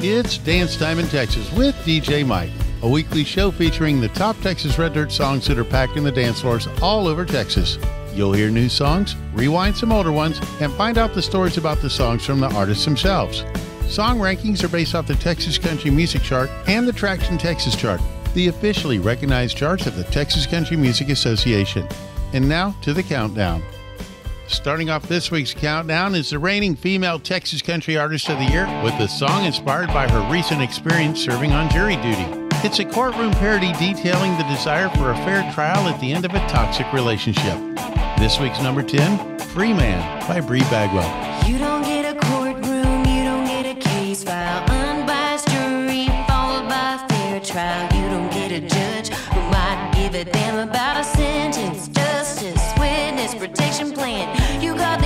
It's Dance Time in Texas with DJ Mike, a weekly show featuring the top Texas Red Dirt songs that are packed in the dance floors all over Texas. You'll hear new songs, rewind some older ones, and find out the stories about the songs from the artists themselves. Song rankings are based off the Texas Country Music Chart and the Traction Texas Chart, the officially recognized charts of the Texas Country Music Association. And now to the countdown. Starting off this week's countdown is the reigning female Texas Country Artist of the Year with a song inspired by her recent experience serving on jury duty. It's a courtroom parody detailing the desire for a fair trial at the end of a toxic relationship. This week's number 10, Free Man by Bri Bagwell. You don't get a courtroom, you don't get a case file, unbiased jury followed by fair trial. You don't get a judge who might give a damn about a protection plan. You got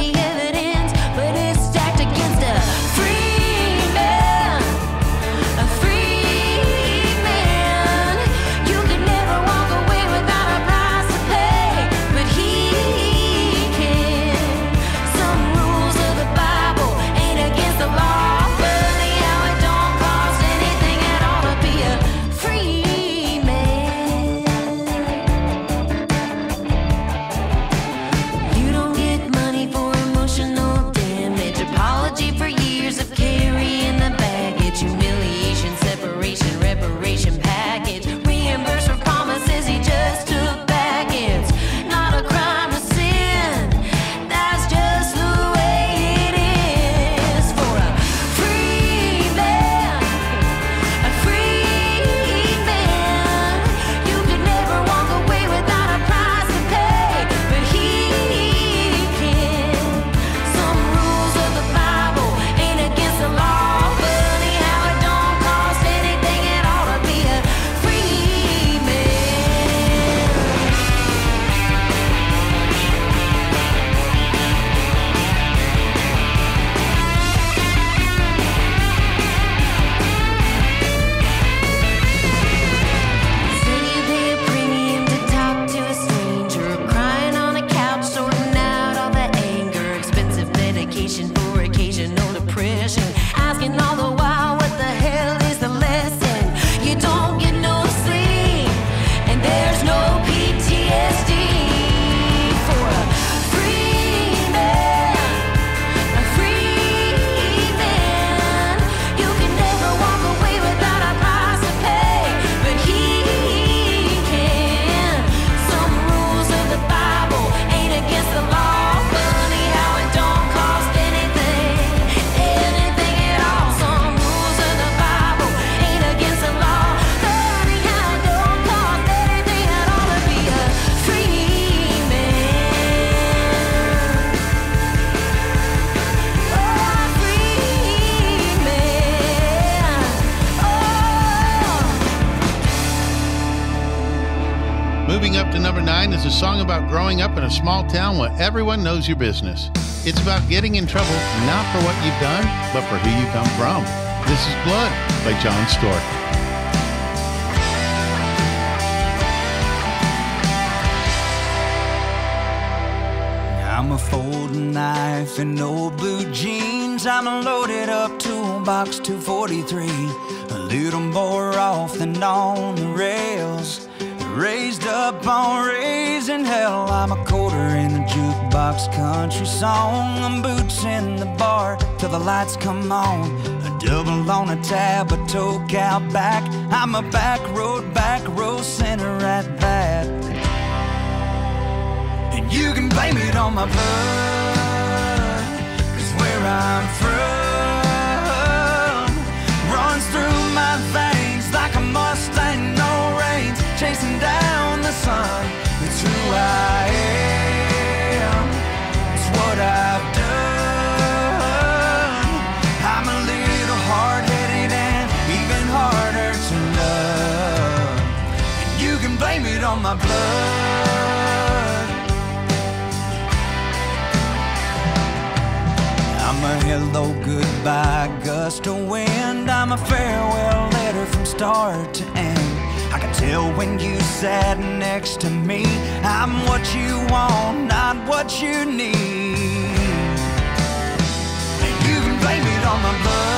is a song about growing up in a small town where everyone knows your business. It's about getting in trouble not for what you've done, but for who you come from. This is Blood by John Stork. I'm a folding knife and old blue jeans. I'm a loaded up toolbox 243. A little more off than on the rails. Raised up on raising hell. I'm a quarter in the jukebox country song. I'm boots in the bar till the lights come on. A double on a tab, a toke out back. I'm a back road, back row center at that. And you can blame it on my blood. Cause where I'm from runs through my veins chasing down the sun. It's who I am, it's what I've done. I'm a little hard headed and even harder to love. And you can blame it on my blood. I'm a hello, goodbye gust of wind. I'm a farewell letter from start to end. I can tell when you sat next to me. I'm what you want, not what you need. And you can blame it on my blood.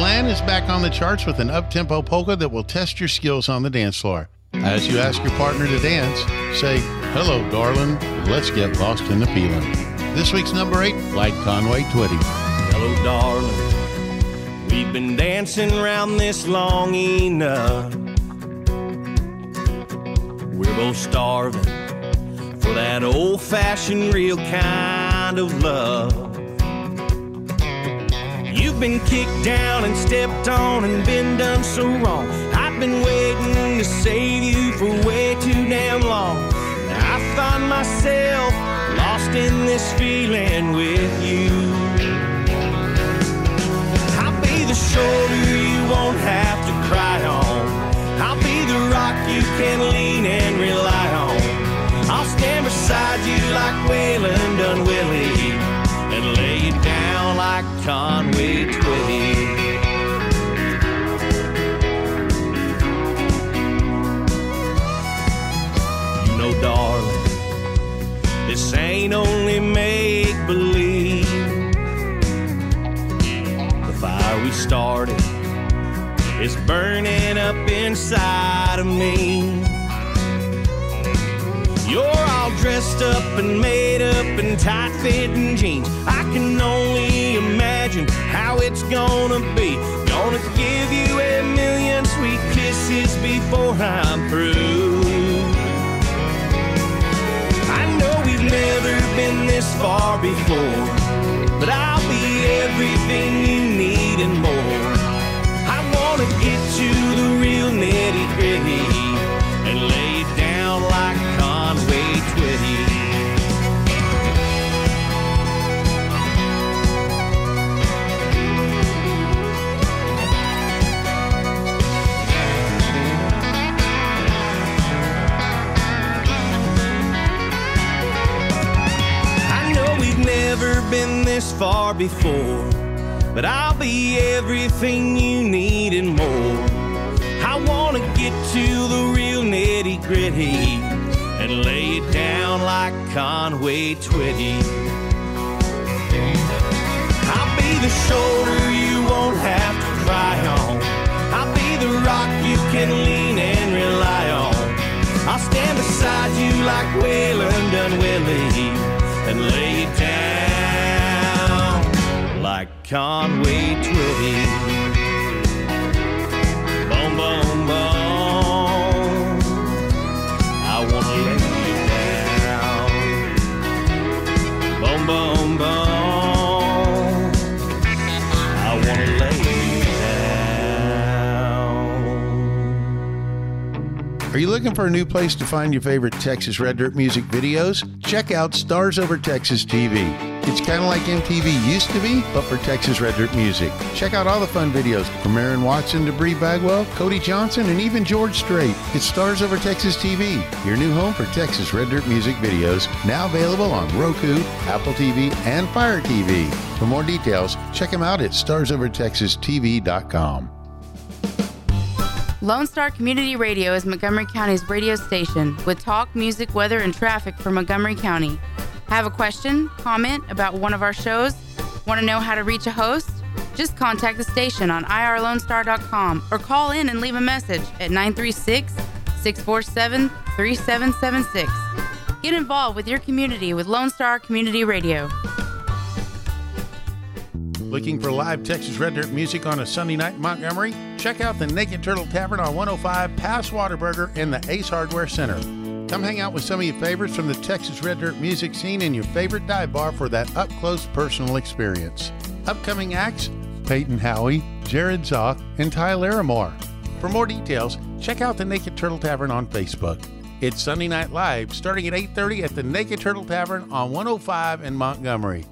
Land is back on the charts with an up-tempo polka that will test your skills on the dance floor. As you ask your partner to dance, say, Hello, darling, let's get lost in the feeling. This week's number eight, like Conway Twitty. Hello, darling. We've been dancing around this long enough. We're both starving for that old fashioned, real kind of love. You've been kicked down and stepped on and been done so wrong. I've been waiting to save you for way too damn long. I find myself lost in this feeling with you. I'll be the shoulder you won't have to cry on. I'll be the rock you can lean and rely on. I'll stand beside you like Waylon done Conway Twitty. You know, darling, this ain't only make believe. The fire we started is burning up inside of me. You're all dressed up and made up in tight fitting jeans. I can only imagine how it's gonna be. Gonna give you a million sweet kisses before I'm through. I know we've never been this far before, but I'll be everything you need and more. This far before, but I'll be everything you need and more. I wanna get to the real nitty gritty and lay it down like Conway Twitty. I'll be the shoulder you won't have to cry on. I'll be the rock you can lean and rely on. I'll stand beside you like Waylon done Willie and lay it down like Conway Twitty. Boom, boom, boom. I wanna lay you down. Boom, boom, boom. I you down. Are you looking for a new place to find your favorite Texas Red Dirt music videos? Check out Stars Over Texas TV. It's kind of like MTV used to be, but for Texas Red Dirt music. Check out all the fun videos from Aaron Watson to Bri Bagwell, Cody Johnson, and even George Strait. It's Stars Over Texas TV, your new home for Texas Red Dirt music videos, now available on Roku, Apple TV, and Fire TV. For more details, check them out at starsovertexastv.com. Lone Star Community Radio is Montgomery County's radio station with talk, music, weather, and traffic for Montgomery County. Have a question, comment about one of our shows? Want to know how to reach a host? Just contact the station on irlonestar.com or call in and leave a message at 936 647 3776. Get involved with your community with Lone Star Community Radio. Looking for live Texas Red Dirt music on a Sunday night in Montgomery? Check out the Naked Turtle Tavern on 105 Pass Whataburger in the Ace Hardware Center. Come hang out with some of your favorites from the Texas Red Dirt music scene in your favorite dive bar for that up close personal experience. Upcoming acts Peyton Howie, Jared Zock and Ty Larimore. For more details, check out the Naked Turtle Tavern on Facebook. It's Sunday Night Live starting at 8:30 at the Naked Turtle Tavern on 105 in Montgomery.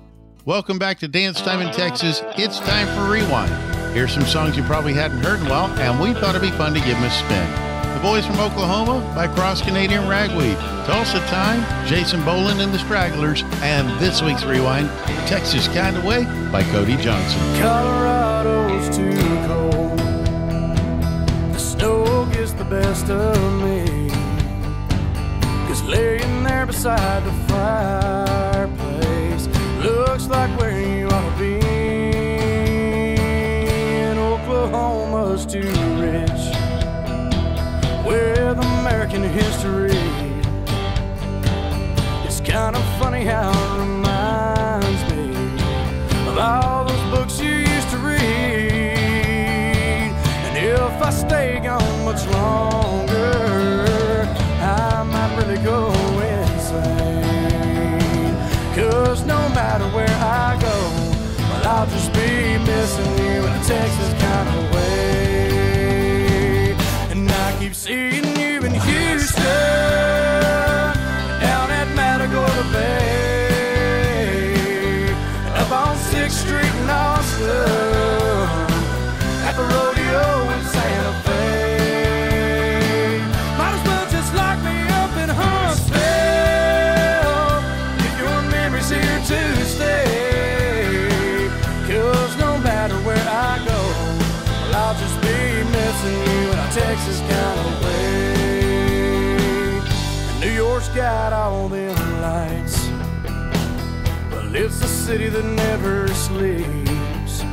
Welcome back to Dance Time in Texas. It's time for Rewind. Here's some songs you probably hadn't heard in a while, and we thought it'd be fun to give them a spin. The Boys from Oklahoma by Cross Canadian Ragweed. Tulsa Time, Jason Boland and the Stragglers. And this week's Rewind, Texas Kind of Way by Cody Johnson. Colorado's too cold. The snow gets the best of me. Cause laying there beside the fireplace history. It's kind of funny how it reminds me of all those books you used to read. And if I stay gone much longer, I might really go insane. Cause no matter where I go, well, I'll just be missing you in Texas got all them lights. Well, it's the city that never sleeps.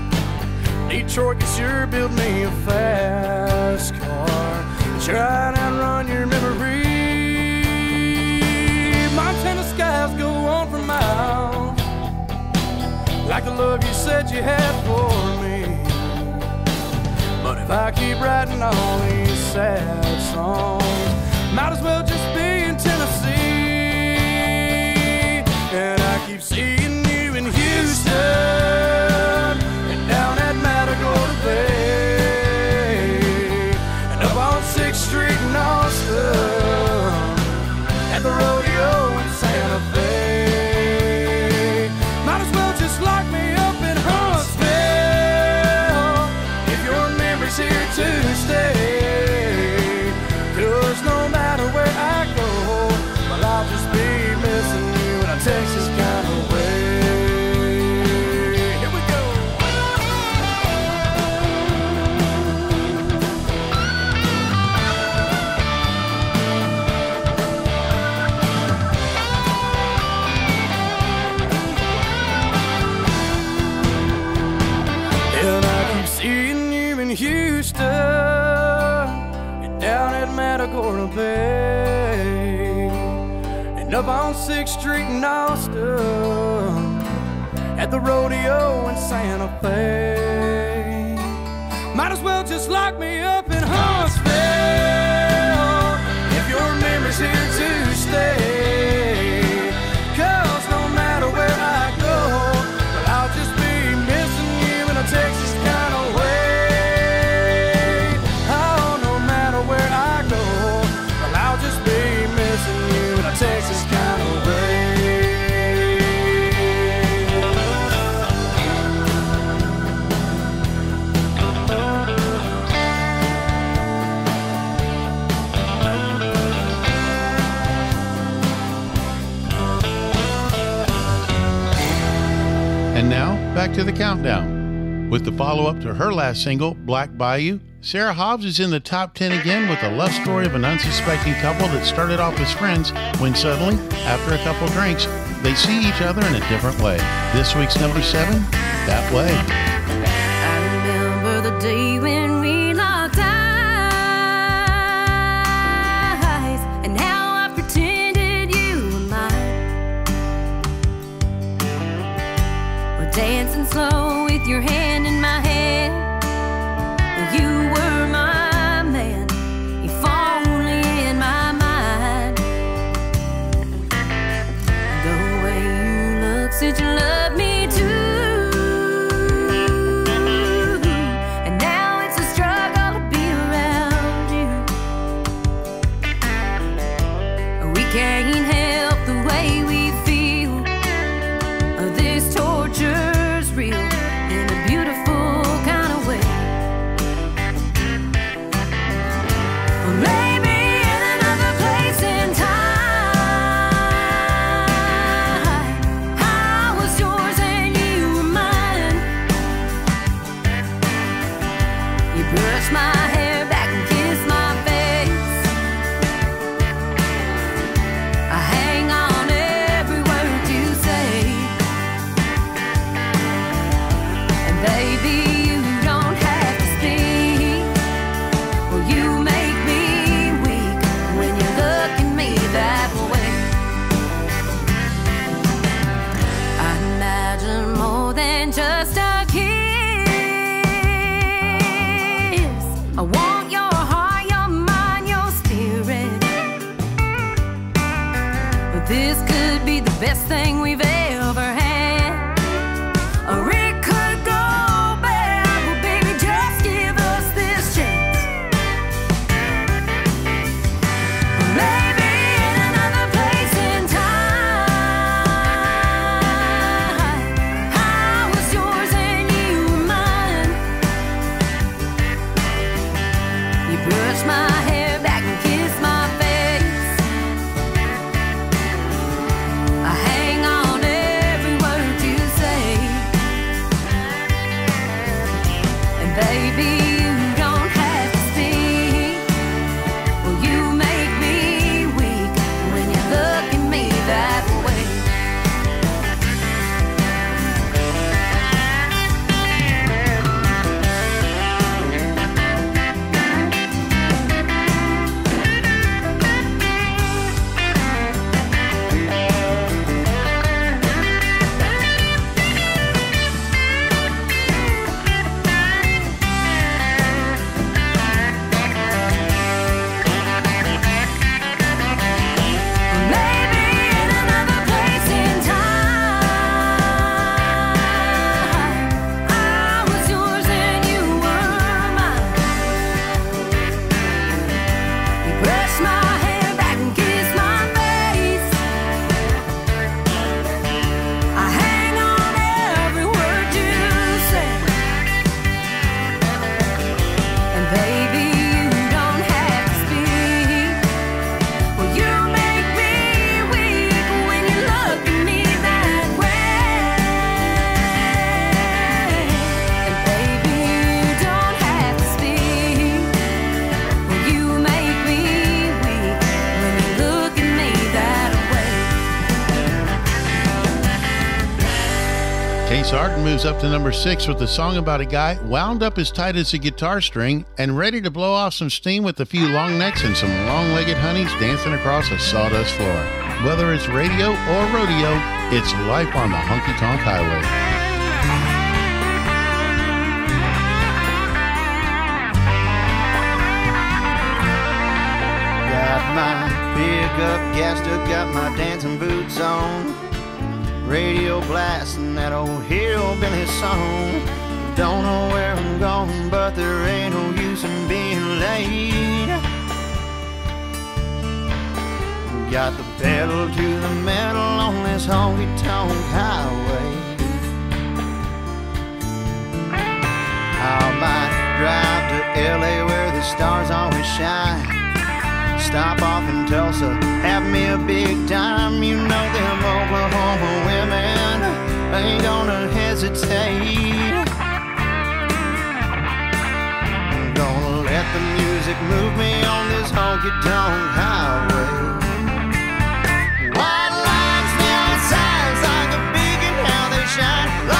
Detroit can sure build me a fast car. Try and outrun your memory. Montana skies go on for miles. Like the love you said you had for me. But if I keep writing all these sad 6th Street in Austin at the rodeo in Santa Fe. Might as well just lock me up to the countdown. With the follow up to her last single, Black Bayou, Sarah Hobbs is in the top 10 again with the love story of an unsuspecting couple that started off as friends when suddenly, after a couple drinks, they see each other in a different way. This week's number seven, That Way. I remember the day when we locked eyes and how I pretended you were mine. Slow with your hand Up to number six with a song about a guy wound up as tight as a guitar string and ready to blow off some steam with a few long necks and some long legged honeys dancing across a sawdust floor. Whether it's radio or rodeo, it's life on the honky tonk highway. Got my pickup gassed up, got my dancing boots on. Radio blasting that old hillbilly song. Don't know where I'm going, but there ain't no use in being late. Got the pedal to the metal on this honky tonk highway. I might drive to LA where the stars always shine. Stop off in Tulsa, have me a big time. You know them Oklahoma women ain't gonna hesitate. I'm gonna let the music move me on this honky tonk highway. White lines, neon signs like a beacon, how they shine.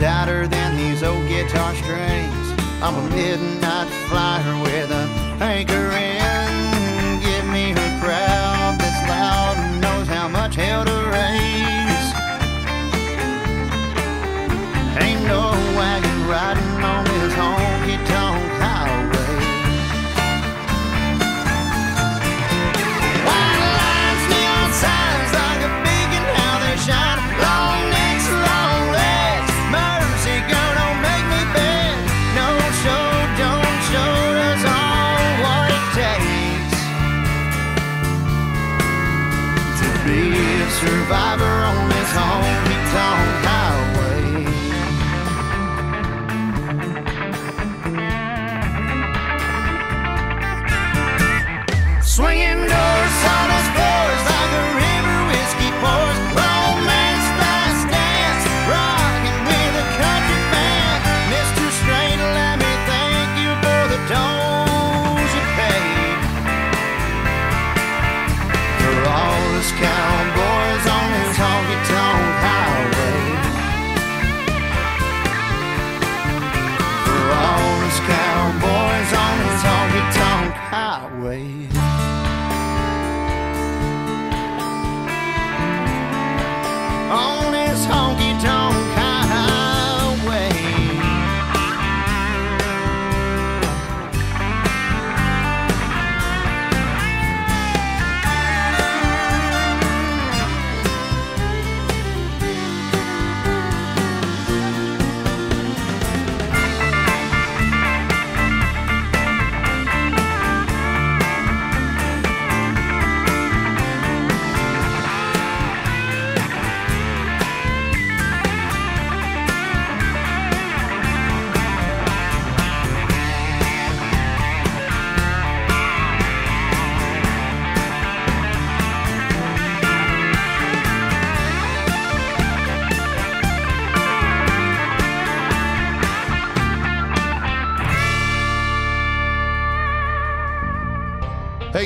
Tighter than these old guitar strings. I'm a midnight flyer with a anchor in.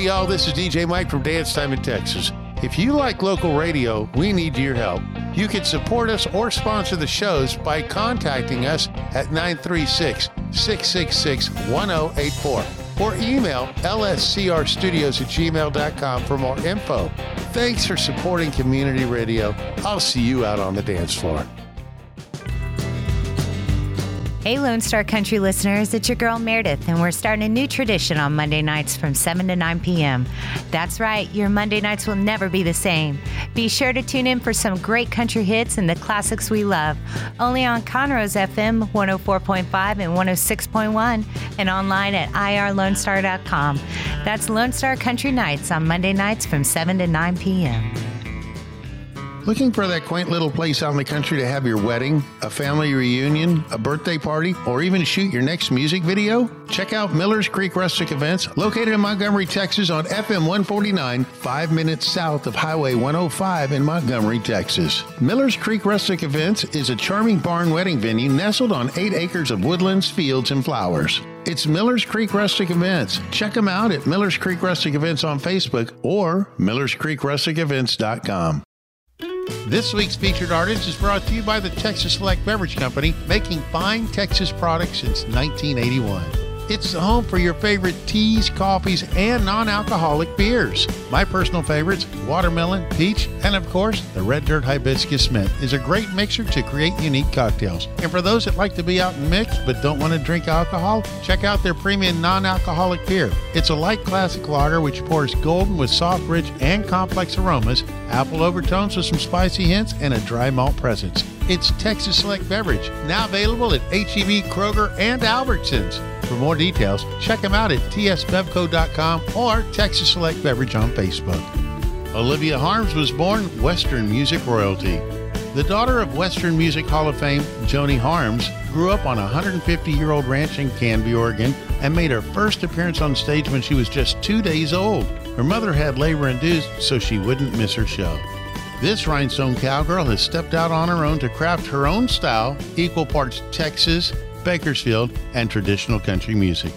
Hey, y'all, this is DJ Mike from Dance Time in Texas. If you like local radio, we need your help. You can support us or sponsor the shows by contacting us at 936 666 1084 or email lscrstudios at gmail.com for more info. Thanks for supporting community radio. I'll see you out on the dance floor. Hey, Lone Star Country listeners, it's your girl Meredith, and we're starting a new tradition on Monday nights from 7 to 9 p.m. That's right, your Monday nights will never be the same. Be sure to tune in for some great country hits and the classics we love, only on Conroe's FM 104.5 and 106.1, and online at irlonestar.com. That's Lone Star Country Nights on Monday nights from 7 to 9 p.m. Looking for that quaint little place out in the country to have your wedding, a family reunion, a birthday party, or even shoot your next music video? Check out Miller's Creek Rustic Events, located in Montgomery, Texas on FM 149, five minutes south of Highway 105 in Montgomery, Texas. Miller's Creek Rustic Events is a charming barn wedding venue nestled on eight acres of woodlands, fields, and flowers. It's Miller's Creek Rustic Events. Check them out at Miller's Creek Rustic Events on Facebook or millerscreekrusticevents.com. This week's featured artist is brought to you by the Texas Select Beverage Company, making fine Texas products since 1981. It's the home for your favorite teas, coffees, and non alcoholic beers. My personal favorites watermelon, peach, and of course, the Red Dirt Hibiscus Mint is a great mixer to create unique cocktails. And for those that like to be out and mix but don't want to drink alcohol, check out their premium non alcoholic beer. It's a light classic lager which pours golden with soft, rich, and complex aromas, apple overtones with some spicy hints, and a dry malt presence. It's Texas Select Beverage, now available at HEB, Kroger, and Albertsons. For more details, check them out at tsbevco.com or Texas Select Beverage on Facebook. Olivia Harms was born Western music royalty. The daughter of Western Music Hall of Fame, Joni Harms, grew up on a 150 year old ranch in Canby, Oregon, and made her first appearance on stage when she was just two days old. Her mother had labor induced, so she wouldn't miss her show. This rhinestone cowgirl has stepped out on her own to craft her own style, equal parts Texas, Bakersfield, and traditional country music.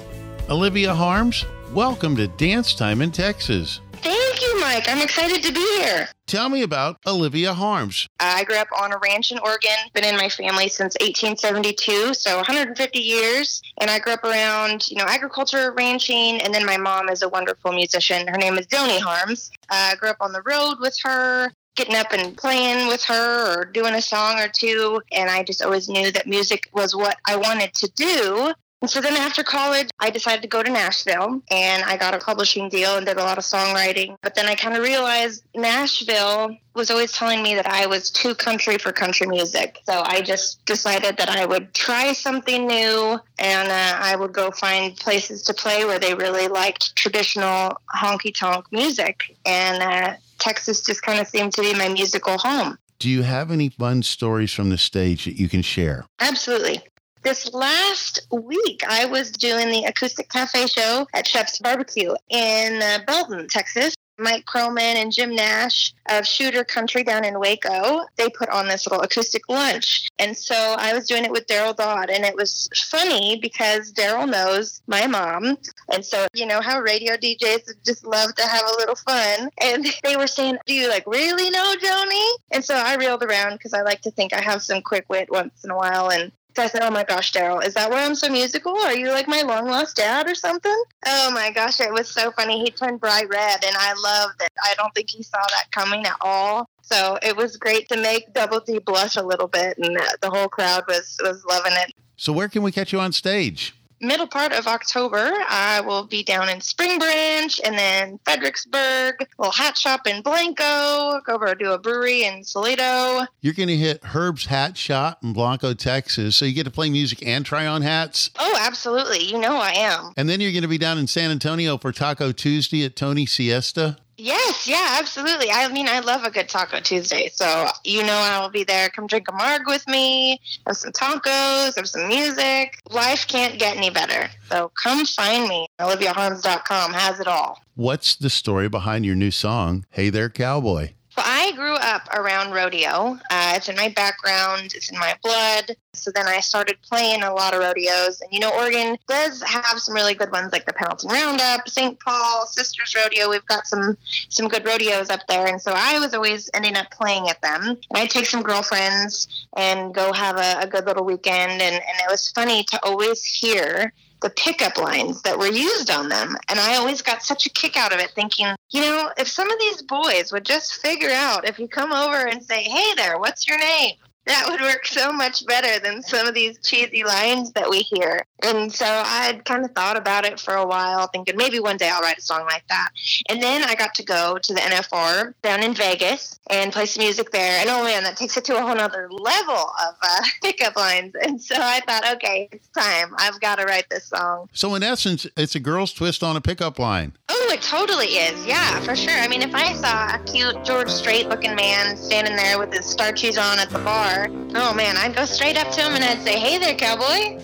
Olivia Harms, welcome to Dance Time in Texas. Thank you, Mike. I'm excited to be here. Tell me about Olivia Harms. I grew up on a ranch in Oregon, been in my family since 1872, so 150 years. And I grew up around, you know, agriculture, ranching, and then my mom is a wonderful musician. Her name is Joni Harms. Uh, I grew up on the road with her, getting up and playing with her or doing a song or two. And I just always knew that music was what I wanted to do. And so then after college, I decided to go to Nashville and I got a publishing deal and did a lot of songwriting. But then I kind of realized Nashville was always telling me that I was too country for country music. So I just decided that I would try something new and uh, I would go find places to play where they really liked traditional honky tonk music. And uh, Texas just kind of seemed to be my musical home. Do you have any fun stories from the stage that you can share? Absolutely. This last week, I was doing the Acoustic Cafe show at Chef's Barbecue in uh, Belton, Texas. Mike Croman and Jim Nash of Shooter Country down in Waco, they put on this little acoustic lunch. And so I was doing it with Deryl Dodd. And it was funny because Deryl knows my mom. And so, you know how radio DJs just love to have a little fun. And they were saying, Do you like really know Joni? And so I reeled around because I like to think I have some quick wit once in a while. And so I said, Oh my gosh, Deryl, is that why I'm so musical? Are you like my long lost dad or something? Oh my gosh, it was so funny. He turned bright red, and I loved it. I don't think he saw that coming at all. So it was great to make Double D blush a little bit, and the whole crowd was was loving it. So, where can we catch you on stage? Middle part of October, I will be down in Spring Branch and then Fredericksburg, little hat shop in Blanco, go over to a brewery in Salado. You're going to hit Herb's Hat Shop in Blanco, Texas. So you get to play music and try on hats. Oh, absolutely. You know I am. And then you're going to be down in San Antonio for Taco Tuesday at Tony Siesta. Yes, yeah, absolutely. I mean, I love a good Taco Tuesday. So, you know, I will be there. Come drink a marg with me, have some tacos, have some music. Life can't get any better. So come find me. OliviaHarms.com has it all. What's the story behind your new song, Hey There Cowboy? Well, I grew up around rodeo. Uh, it's in my background, it's in my blood. So then I started playing a lot of rodeos. And, you know, Oregon does have some really good ones like the Pendleton Roundup, St. Paul, Sisters Rodeo. We've got some some good rodeos up there. And so I was always ending up playing at them. And I'd take some girlfriends and go have a, a good little weekend. And, and it was funny to always hear the pickup lines that were used on them. And I always got such a kick out of it thinking, you know, if some of these boys would just figure out if you come over and say, hey there, what's your name? That would work so much better than some of these cheesy lines that we hear. And so I had kind of thought about it for a while, thinking maybe one day I'll write a song like that. And then I got to go to the NFR down in Vegas and play some music there. And oh man, that takes it to a whole other level of uh, pickup lines. And so I thought, okay, it's time. I've got to write this song. So, in essence, it's a girl's twist on a pickup line. Oh, it totally is. Yeah, for sure. I mean, if I saw a cute George Strait looking man standing there with his starchies on at the bar, oh man, I'd go straight up to him and I'd say, hey there, cowboy.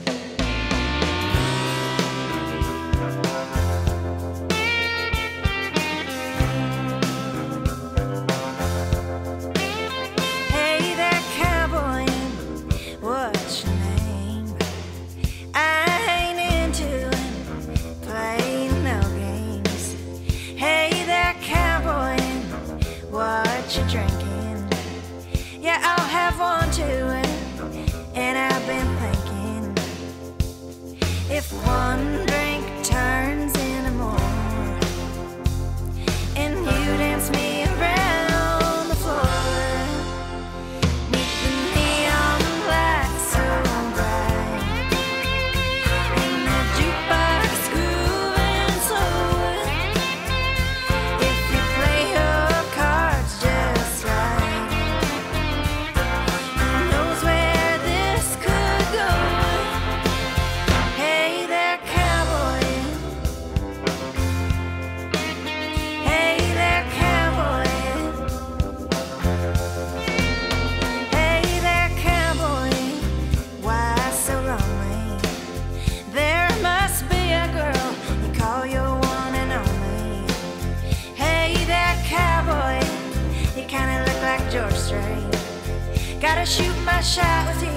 Hey there, cowboy, what's your name? I ain't into playing no games. Hey there, cowboy, what you drinking? One too, and I've been thinking if one shoot my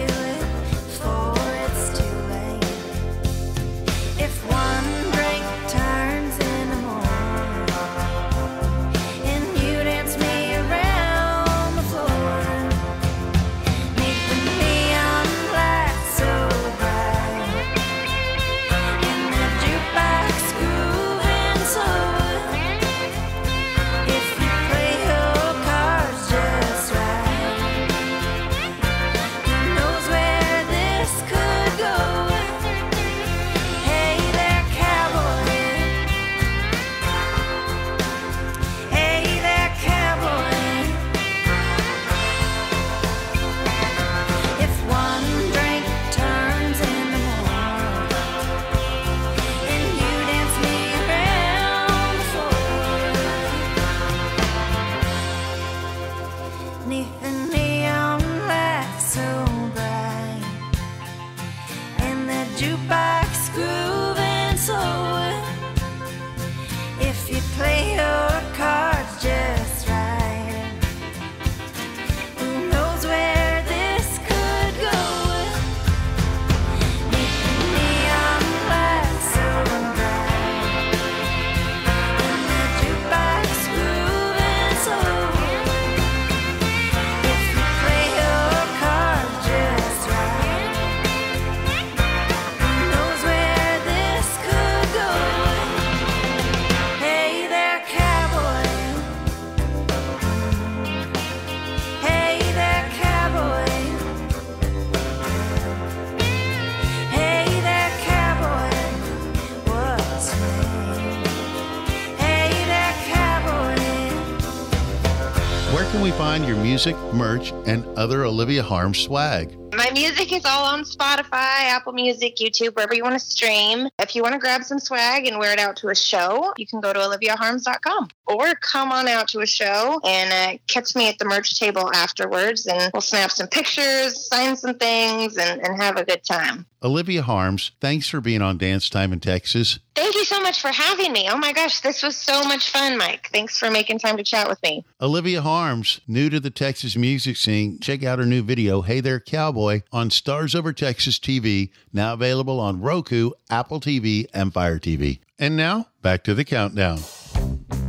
merch, and other Olivia Harms swag? My music is all on Spotify, Apple Music, YouTube, wherever you want to stream. If you want to grab some swag and wear it out to a show, you can go to oliviaharms.com or come on out to a show and uh, catch me at the merch table afterwards and we'll snap some pictures, sign some things, and, and have a good time. Olivia Harms, thanks for being on Dance Time in Texas. Thank you so much for having me. Oh my gosh, this was so much fun, Mike. Thanks for making time to chat with me. Olivia Harms, new to the Texas music scene, check out her new video, Hey There Cowboy, on Stars Over Texas TV, now available on Roku, Apple TV, and Fire TV. And now, back to the countdown.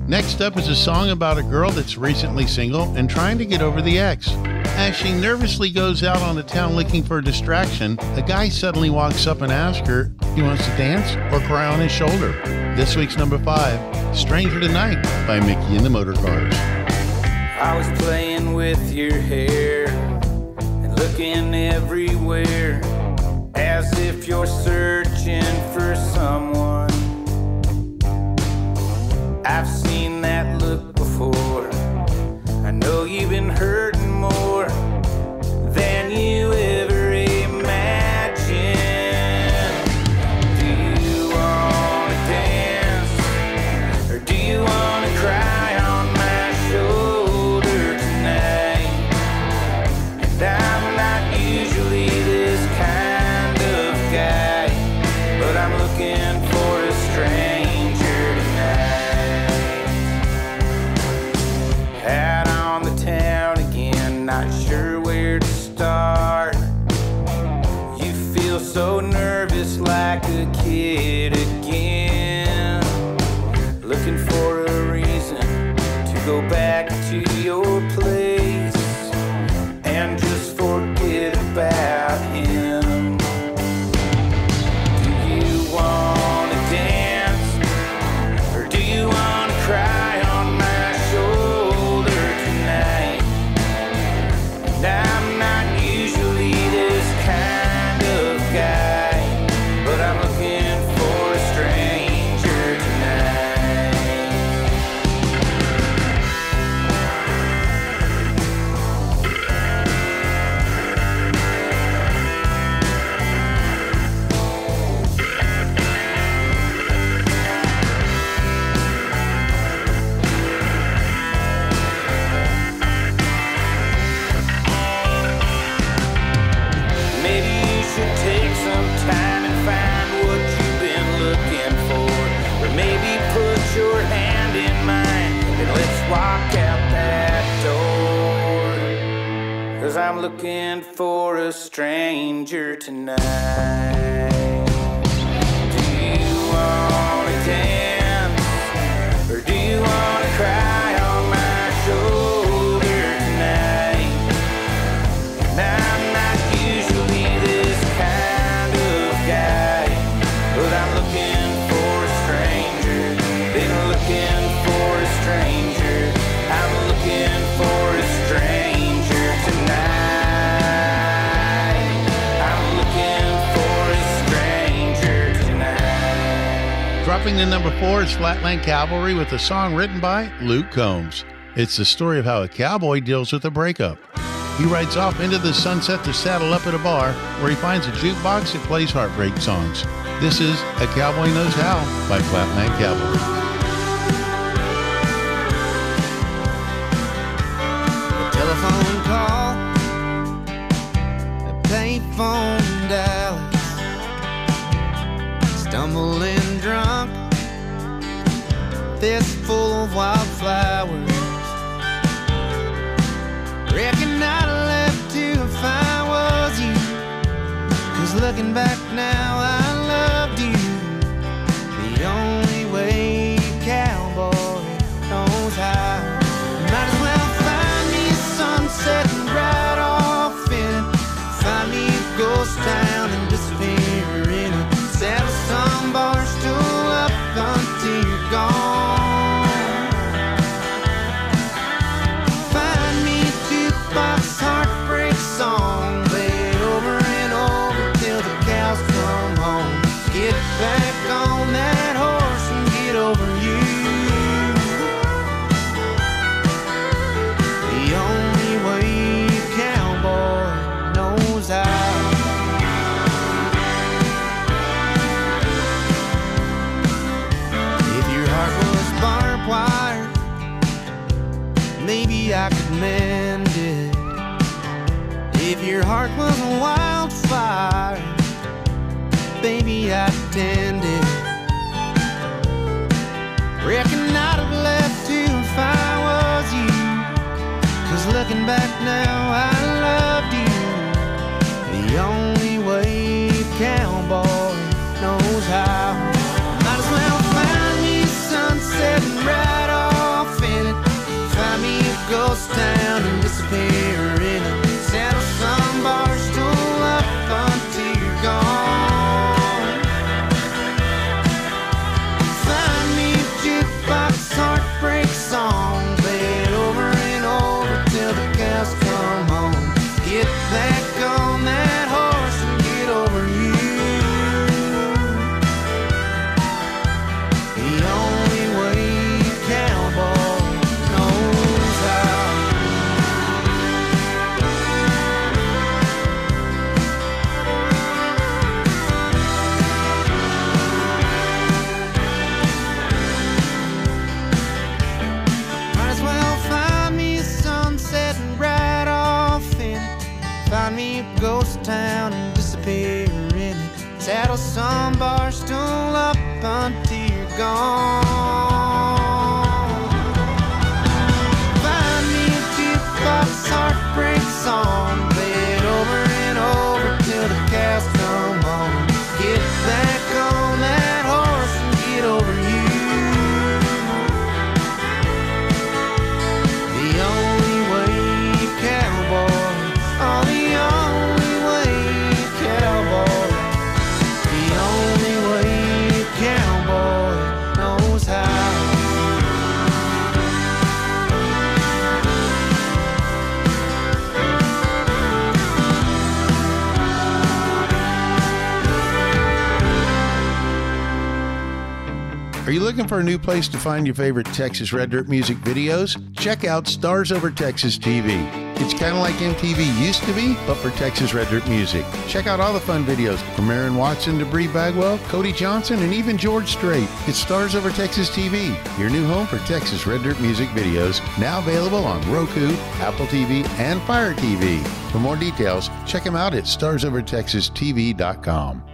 Next up is a song about a girl that's recently single and trying to get over the ex. As she nervously goes out on the town looking for a distraction, a guy suddenly walks up and asks her if he wants to dance or cry on his shoulder. This week's number five, Stranger Tonight by Micky and the Motorcars. I was playing with your hair and looking everywhere as if you're searching for someone. I've seen that look before. I know you've been hurting go back stranger Dropping to number four is Flatland Cavalry with a song written by Luke Combs. It's the story of how a cowboy deals with a breakup. He rides off into the sunset to saddle up at a bar where he finds a jukebox that plays heartbreak songs. This is A Cowboy Knows How by Flatland Cavalry. Wildflowers. Reckon I'd have left too if I was you. Cause looking back now, I I could mend it. If your heart was a wildfire, baby, I'd tend it. Reckon I'd have left you if I was you. Cause looking back now, I loved you. The only way cowboy ghost town and disappear in it. Looking for a new place to find your favorite Texas Red Dirt music videos? Check out Stars Over Texas TV. It's kind of like MTV used to be, but for Texas Red Dirt music. Check out all the fun videos from Aaron Watson to Bri Bagwell, Cody Johnson, and even George Strait. It's Stars Over Texas TV, your new home for Texas Red Dirt music videos, now available on Roku, Apple TV, and Fire TV. For more details, check them out at starsovertexastv.com.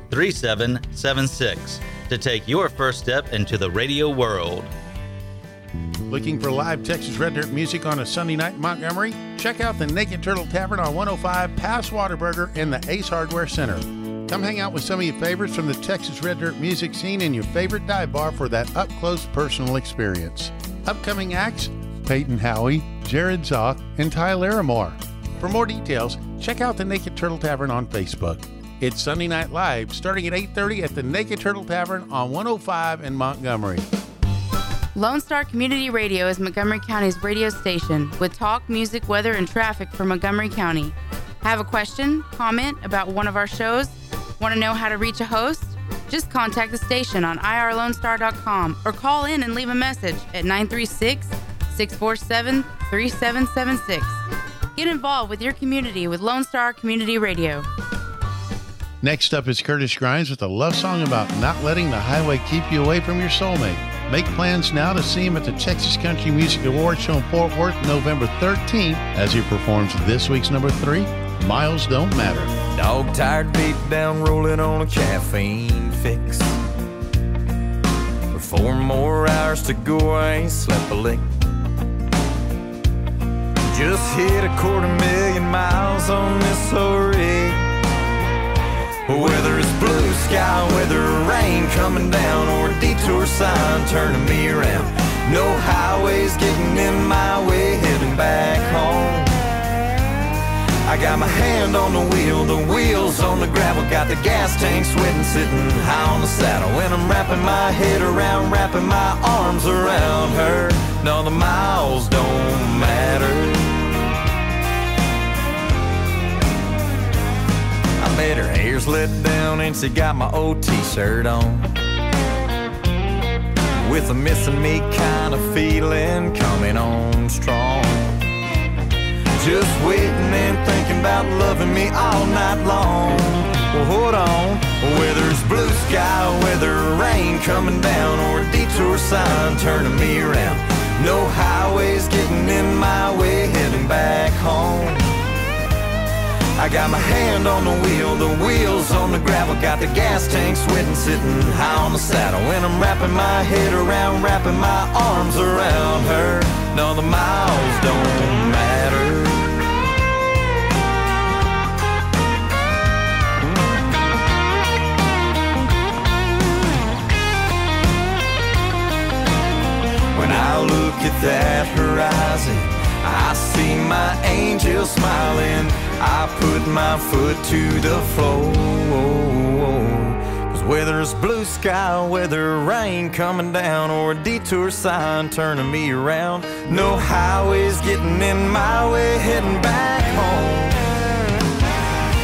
3776 to take your first step into the radio world. Looking for live Texas Red Dirt music on a Sunday night in Montgomery? Check out the Naked Turtle Tavern on 105 past Whataburger in the Ace Hardware Center. Come hang out with some of your favorites from the Texas Red Dirt music scene in your favorite dive bar for that up close personal experience. Upcoming acts Peyton Howie, Jared Zock, and Ty Larimore. For more details, check out the Naked Turtle Tavern on Facebook. It's Sunday Night Live starting at 8:30 at the Naked Turtle Tavern on 105 in Montgomery. Lone Star Community Radio is Montgomery County's radio station with talk, music, weather, and traffic for Montgomery County. Have a question, comment about one of our shows? Want to know how to reach a host? Just contact the station on irlonestar.com or call in and leave a message at 936 647 3776. Get involved with your community with Lone Star Community Radio. Next up is Curtis Grimes with a love song about not letting the highway keep you away from your soulmate. Make plans now to see him at the Texas Country Music Awards show in Fort Worth November 13th as he performs this week's number three, Miles Don't Matter. Dog tired, beat down, rolling on a caffeine fix. Four more hours to go, I ain't slept a lick. Just hit a quarter million miles on this old rig. Whether it's blue sky, whether rain coming down, or a detour sign turning me around. No highways getting in my way, heading back home. I got my hand on the wheel, the wheels on the gravel, got the gas tank sweating, sitting high on the saddle. And I'm wrapping my head around, wrapping my arms around her. No, the miles don't fears let down and she got my old t-shirt on. With a missing me kind of feeling coming on strong. Just waiting and thinking about loving me all night long. Well, hold on. Whether it's blue sky, whether rain coming down, or a detour sign turning me around. No highways getting in my way, heading back home. I got my hand on the wheel, the wheels on the gravel, got the gas tank sweating, sitting high on the saddle. When I'm wrapping my head around, wrapping my arms around her, no, the miles don't matter. When I look at that horizon, I see my angel smiling. I put my foot to the floor. Cause whether it's blue sky, whether rain coming down, or a detour sign turning me around, no highways getting in my way, heading back home.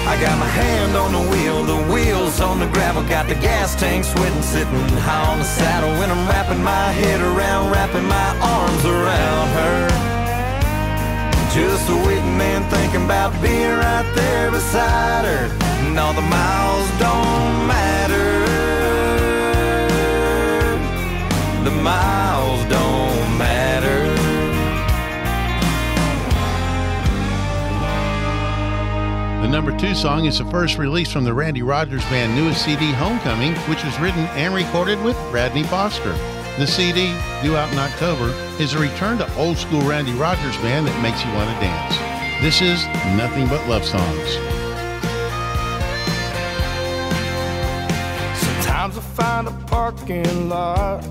I got my hand on the wheel, the wheels on the gravel, got the gas tank sweating, sitting high on the saddle. When I'm wrapping my head around, wrapping right there beside her. And all the miles don't matter. The miles don't matter. The number two song is the first release from the Randy Rogers Band newest CD, Homecoming, which was written and recorded with Radney Foster. The CD, due out in October, is a return to old school Randy Rogers Band that makes you want to dance. This is Nothing But Love Songs. Sometimes I find a parking lot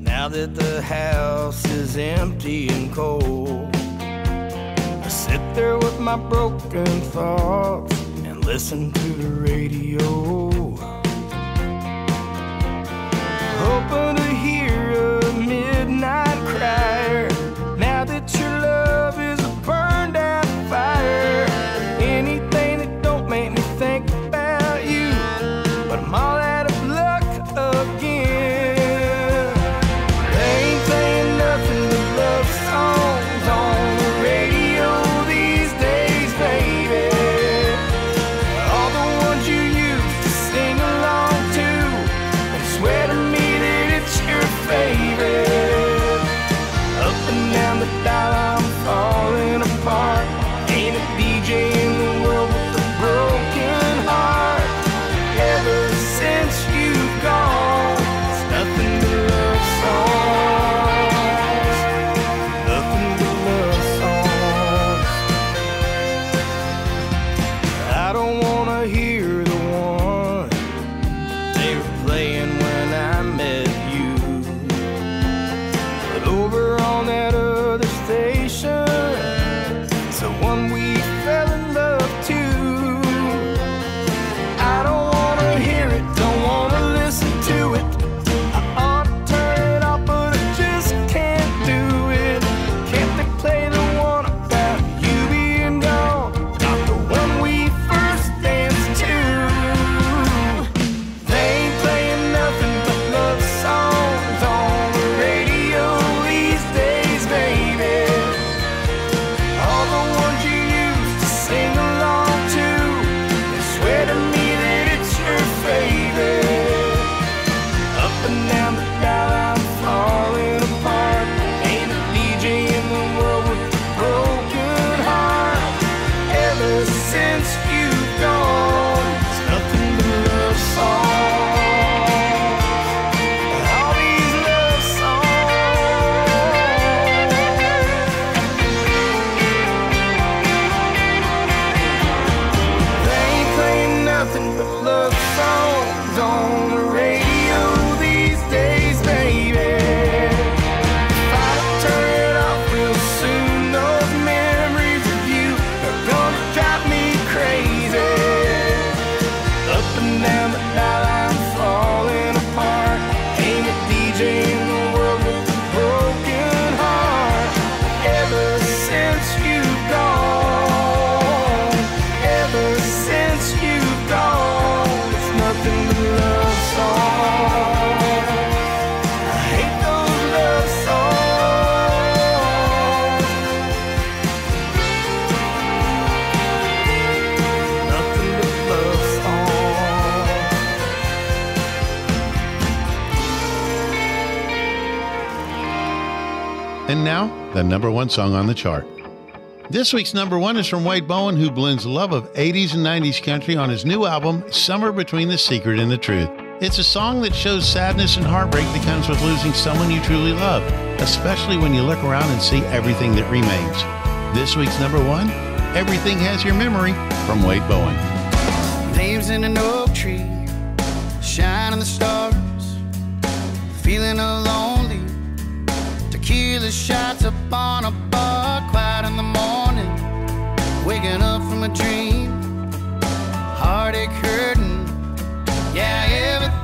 now that the house is empty and cold. I sit there with my broken thoughts and listen to the radio. Hoping the number one song on the chart. This week's number one is from Wade Bowen, who blends love of 80s and 90s country on his new album, Somewhere Between the Secret and the Truth. It's a song that shows sadness and heartbreak that comes with losing someone you truly love, especially when you look around and see everything that remains. This week's number one, Everything Has Your Memory from Wade Bowen. Names in an oak tree, shining the stars, feeling lonely. Tequila shots up on a bar, quiet in the morning, waking up from a dream, heartache hurting. Yeah, everything